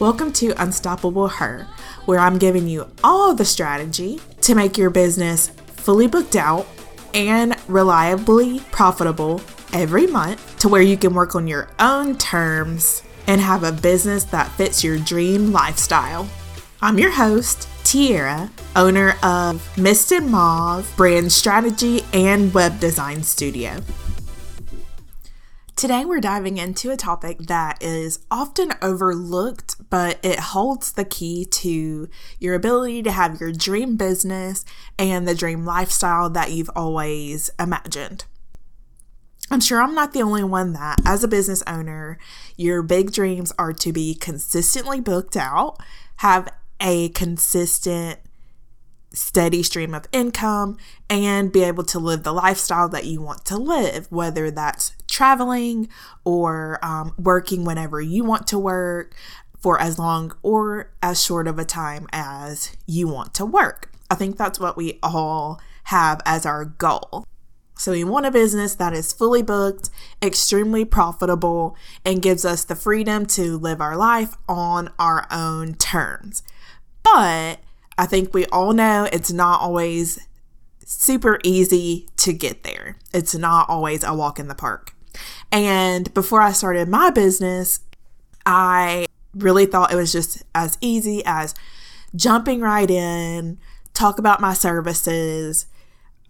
Welcome to Unstoppable Her, where I'm giving you all the strategy to make your business fully booked out and reliably profitable every month to where you can work on your own terms and have a business that fits your dream lifestyle. I'm your host, Tiara, owner of Mist and Mauve brand strategy and web design studio. Today, we're diving into a topic that is often overlooked, but it holds the key to your ability to have your dream business and the dream lifestyle that you've always imagined. I'm sure I'm not the only one that, as a business owner, your big dreams are to be consistently booked out, have a consistent steady stream of income and be able to live the lifestyle that you want to live, whether that's traveling or um, working whenever you want to work for as long or as short of a time as you want to work. I think that's what we all have as our goal. So, we want a business that is fully booked, extremely profitable, and gives us the freedom to live our life on our own terms. But I think we all know it's not always super easy to get there. It's not always a walk in the park. And before I started my business, I really thought it was just as easy as jumping right in, talk about my services,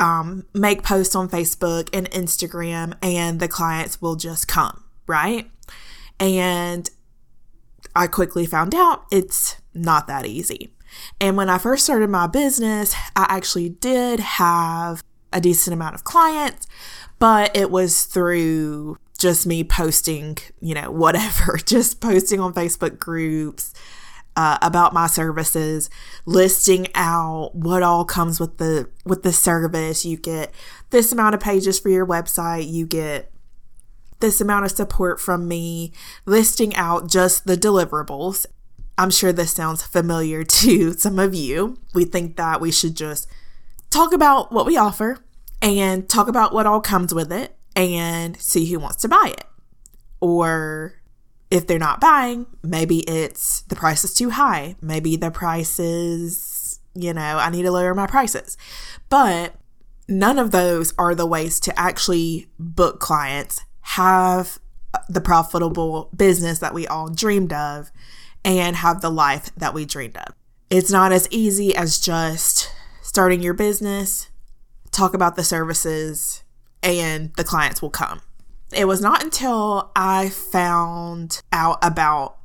um, make posts on Facebook and Instagram, and the clients will just come, right? And I quickly found out it's not that easy. And when I first started my business, I actually did have a decent amount of clients, but it was through just me posting, you know, whatever, just posting on Facebook groups uh, about my services, listing out what all comes with the with the service. You get this amount of pages for your website. You get this amount of support from me, listing out just the deliverables. I'm sure this sounds familiar to some of you. We think that we should just talk about what we offer and talk about what all comes with it and see who wants to buy it. Or if they're not buying, maybe it's the price is too high. Maybe the price is, you know, I need to lower my prices. But none of those are the ways to actually book clients, have the profitable business that we all dreamed of, and have the life that we dreamed of. It's not as easy as just starting your business, talk about the services, and the clients will come. It was not until I found out about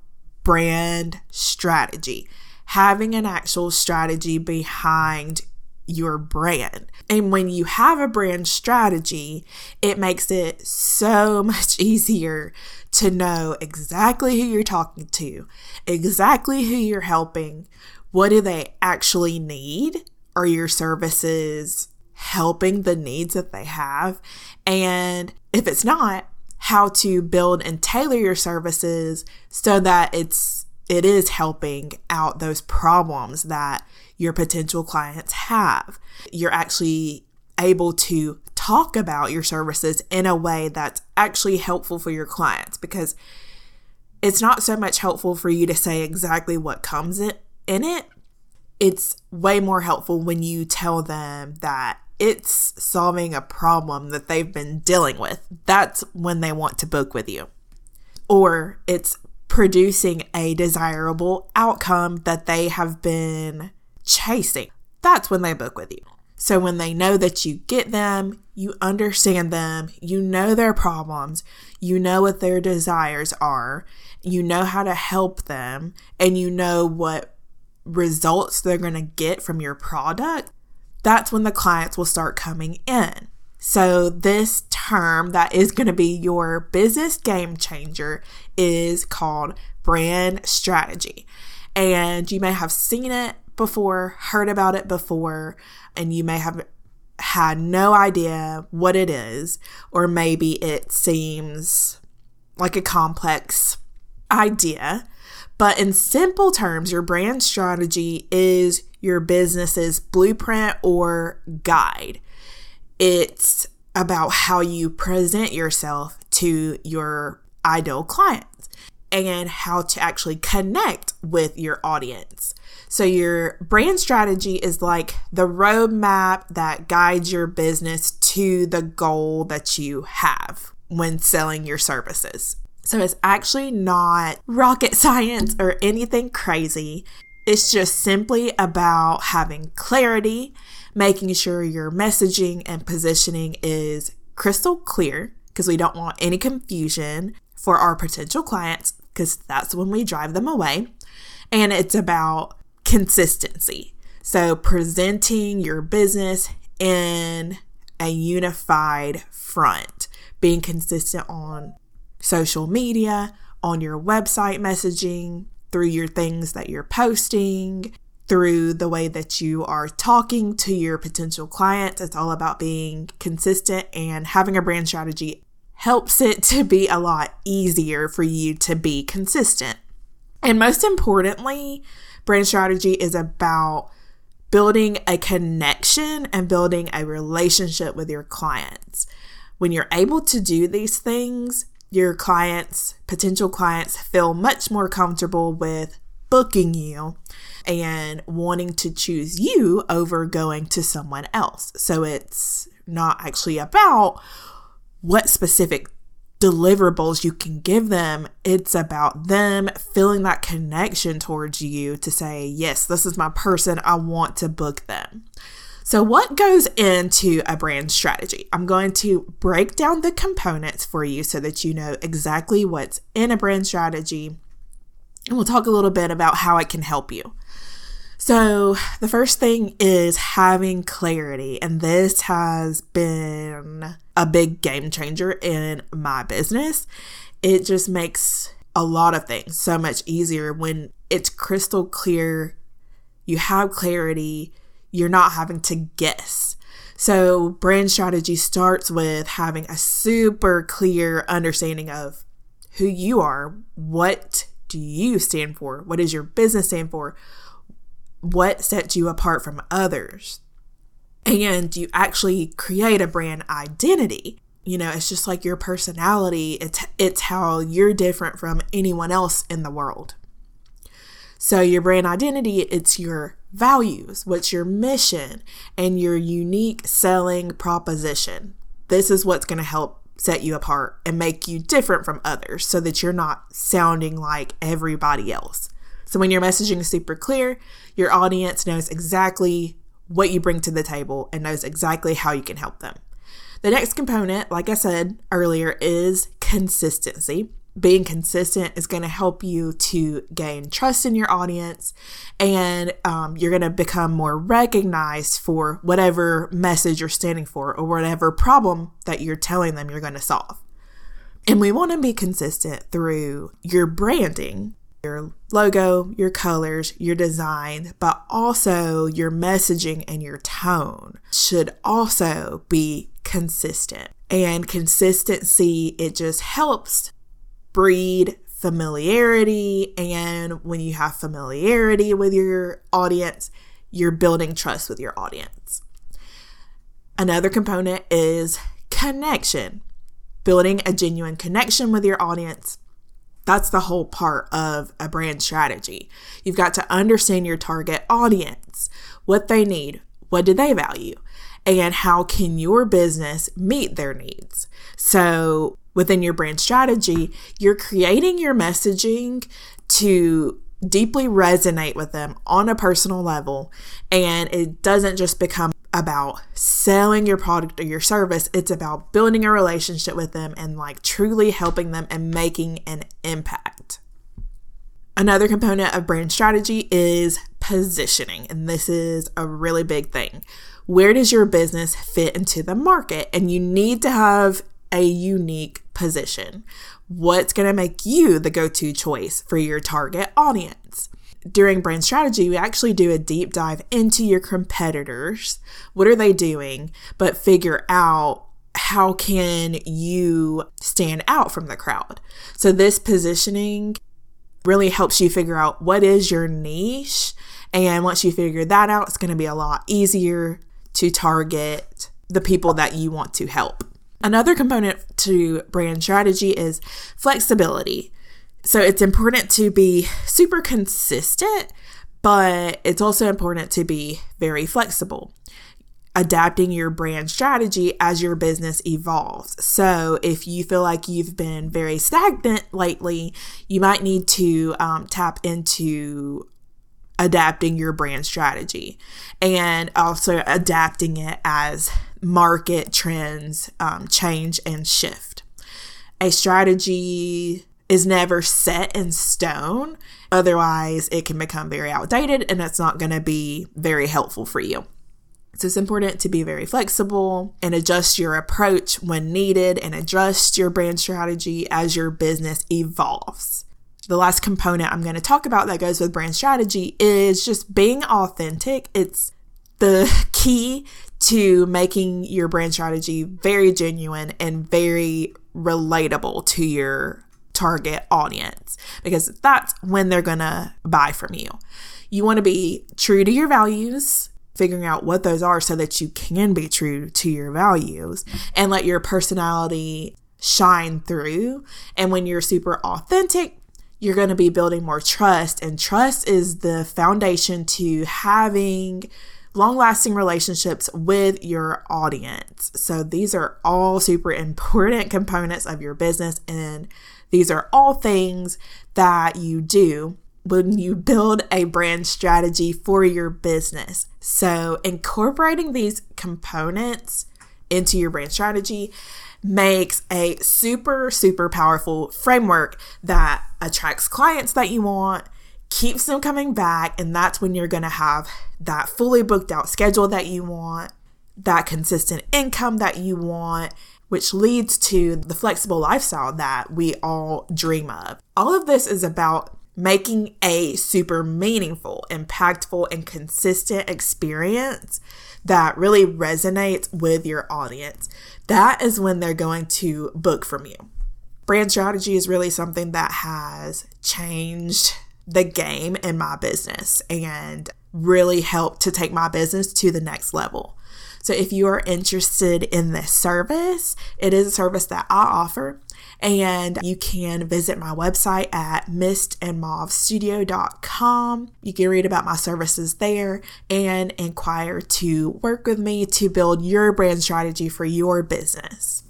brand strategy, having an actual strategy behind your brand. And when you have a brand strategy, it makes it so much easier to know exactly who you're talking to, exactly who you're helping, what do they actually need? Are your services helping the needs that they have? And if it's not, how to build and tailor your services so that it's it is helping out those problems that your potential clients have. You're actually able to talk about your services in a way that's actually helpful for your clients because it's not so much helpful for you to say exactly what comes in it. It's way more helpful when you tell them that it's solving a problem that they've been dealing with. That's when they want to book with you. Or it's producing a desirable outcome that they have been chasing. That's when they book with you. So when they know that you get them, you understand them, you know their problems, you know what their desires are, you know how to help them, and you know what results they're going to get from your product, that's when the clients will start coming in. So, this term that is going to be your business game changer is called brand strategy. And you may have seen it before, heard about it before, and you may have had no idea what it is, or maybe it seems like a complex idea. But in simple terms, your brand strategy is your business's blueprint or guide. It's about how you present yourself to your ideal clients and how to actually connect with your audience. So, your brand strategy is like the roadmap that guides your business to the goal that you have when selling your services. So, it's actually not rocket science or anything crazy. It's just simply about having clarity, making sure your messaging and positioning is crystal clear because we don't want any confusion for our potential clients because that's when we drive them away. And it's about consistency. So, presenting your business in a unified front, being consistent on social media, on your website messaging, through your things that you're posting, through the way that you are talking to your potential clients. It's all about being consistent and having a brand strategy helps it to be a lot easier for you to be consistent. And most importantly, brand strategy is about building a connection and building a relationship with your clients. When you're able to do these things, your clients, potential clients, feel much more comfortable with booking you and wanting to choose you over going to someone else. So it's not actually about what specific deliverables you can give them. It's about them feeling that connection towards you to say, yes, this is my person. I want to book them. So, what goes into a brand strategy? I'm going to break down the components for you so that you know exactly what's in a brand strategy. And we'll talk a little bit about how it can help you. So, the first thing is having clarity, and this has been a big game changer in my business. It just makes a lot of things so much easier when it's crystal clear. You have clarity, you're not having to guess. So, brand strategy starts with having a super clear understanding of who you are, what do you stand for, what does your business stand for, what sets you apart from others. And you actually create a brand identity. You know, it's just like your personality. It's it's how you're different from anyone else in the world. So your brand identity, it's your values, what's your mission, and your unique selling proposition. This is what's going to help set you apart and make you different from others so that you're not sounding like everybody else. So when your messaging is super clear, your audience knows exactly what you bring to the table and knows exactly how you can help them. The next component, like I said earlier, is consistency. Being consistent is going to help you to gain trust in your audience and um, you're going to become more recognized for whatever message you're standing for or whatever problem that you're telling them you're going to solve. And we want to be consistent through your branding your logo, your colors, your design, but also your messaging and your tone should also be consistent. And consistency, it just helps breed familiarity. And when you have familiarity with your audience, you're building trust with your audience. Another component is connection, building a genuine connection with your audience that's the whole part of a brand strategy. You've got to understand your target audience, what they need, what do they value, and how can your business meet their needs. So, within your brand strategy, you're creating your messaging to deeply resonate with them on a personal level and it doesn't just become about selling your product or your service. It's about building a relationship with them and like truly helping them and making an impact. Another component of brand strategy is positioning, and this is a really big thing. Where does your business fit into the market? And you need to have a unique position. What's going to make you the go to choice for your target audience? during brand strategy, we actually do a deep dive into your competitors. What are they doing? But figure out how can you stand out from the crowd. So this positioning really helps you figure out what is your niche. And once you figure that out, it's going to be a lot easier to target the people that you want to help. Another component to brand strategy is flexibility So it's important to be super consistent, but it's also important to be very flexible adapting your brand strategy as your business evolves. So, if you feel like you've been very stagnant lately, you might need to um, tap into adapting your brand strategy and also adapting it as market trends um, change and shift. A strategy is never set in stone. Otherwise, it can become very outdated and it's not going to be very helpful for you. So it's important to be very flexible and adjust your approach when needed and adjust your brand strategy as your business evolves. The last component I'm going to talk about that goes with brand strategy is just being authentic. It's the key to making your brand strategy very genuine and very relatable to your target audience because that's when they're going to buy from you. You want to be true to your values figuring out what those are so that you can be true to your values and let your personality shine through. And when you're super authentic, you're going to be building more trust. And trust is the foundation to having long lasting relationships with your audience. So these are all super important components of your business. And these are all things that you do when you build a brand strategy for your business. So, incorporating these components into your brand strategy makes a super, super powerful framework that attracts clients that you want, keeps them coming back, and that's when you're going to have that fully booked out schedule that you want, that consistent income that you want, which leads to the flexible lifestyle that we all dream of. All of this is about making a super meaningful, impactful, and consistent experience that really resonates with your audience. That is when they're going to book from you. Brand strategy is really something that has changed the game in my business and really helped to take my business to the next level. So, if you are interested in this service, it is a service that I offer. And you can visit my website at mistandmauvestudio.com. You can read about my services there and inquire to work with me to build your brand strategy for your business.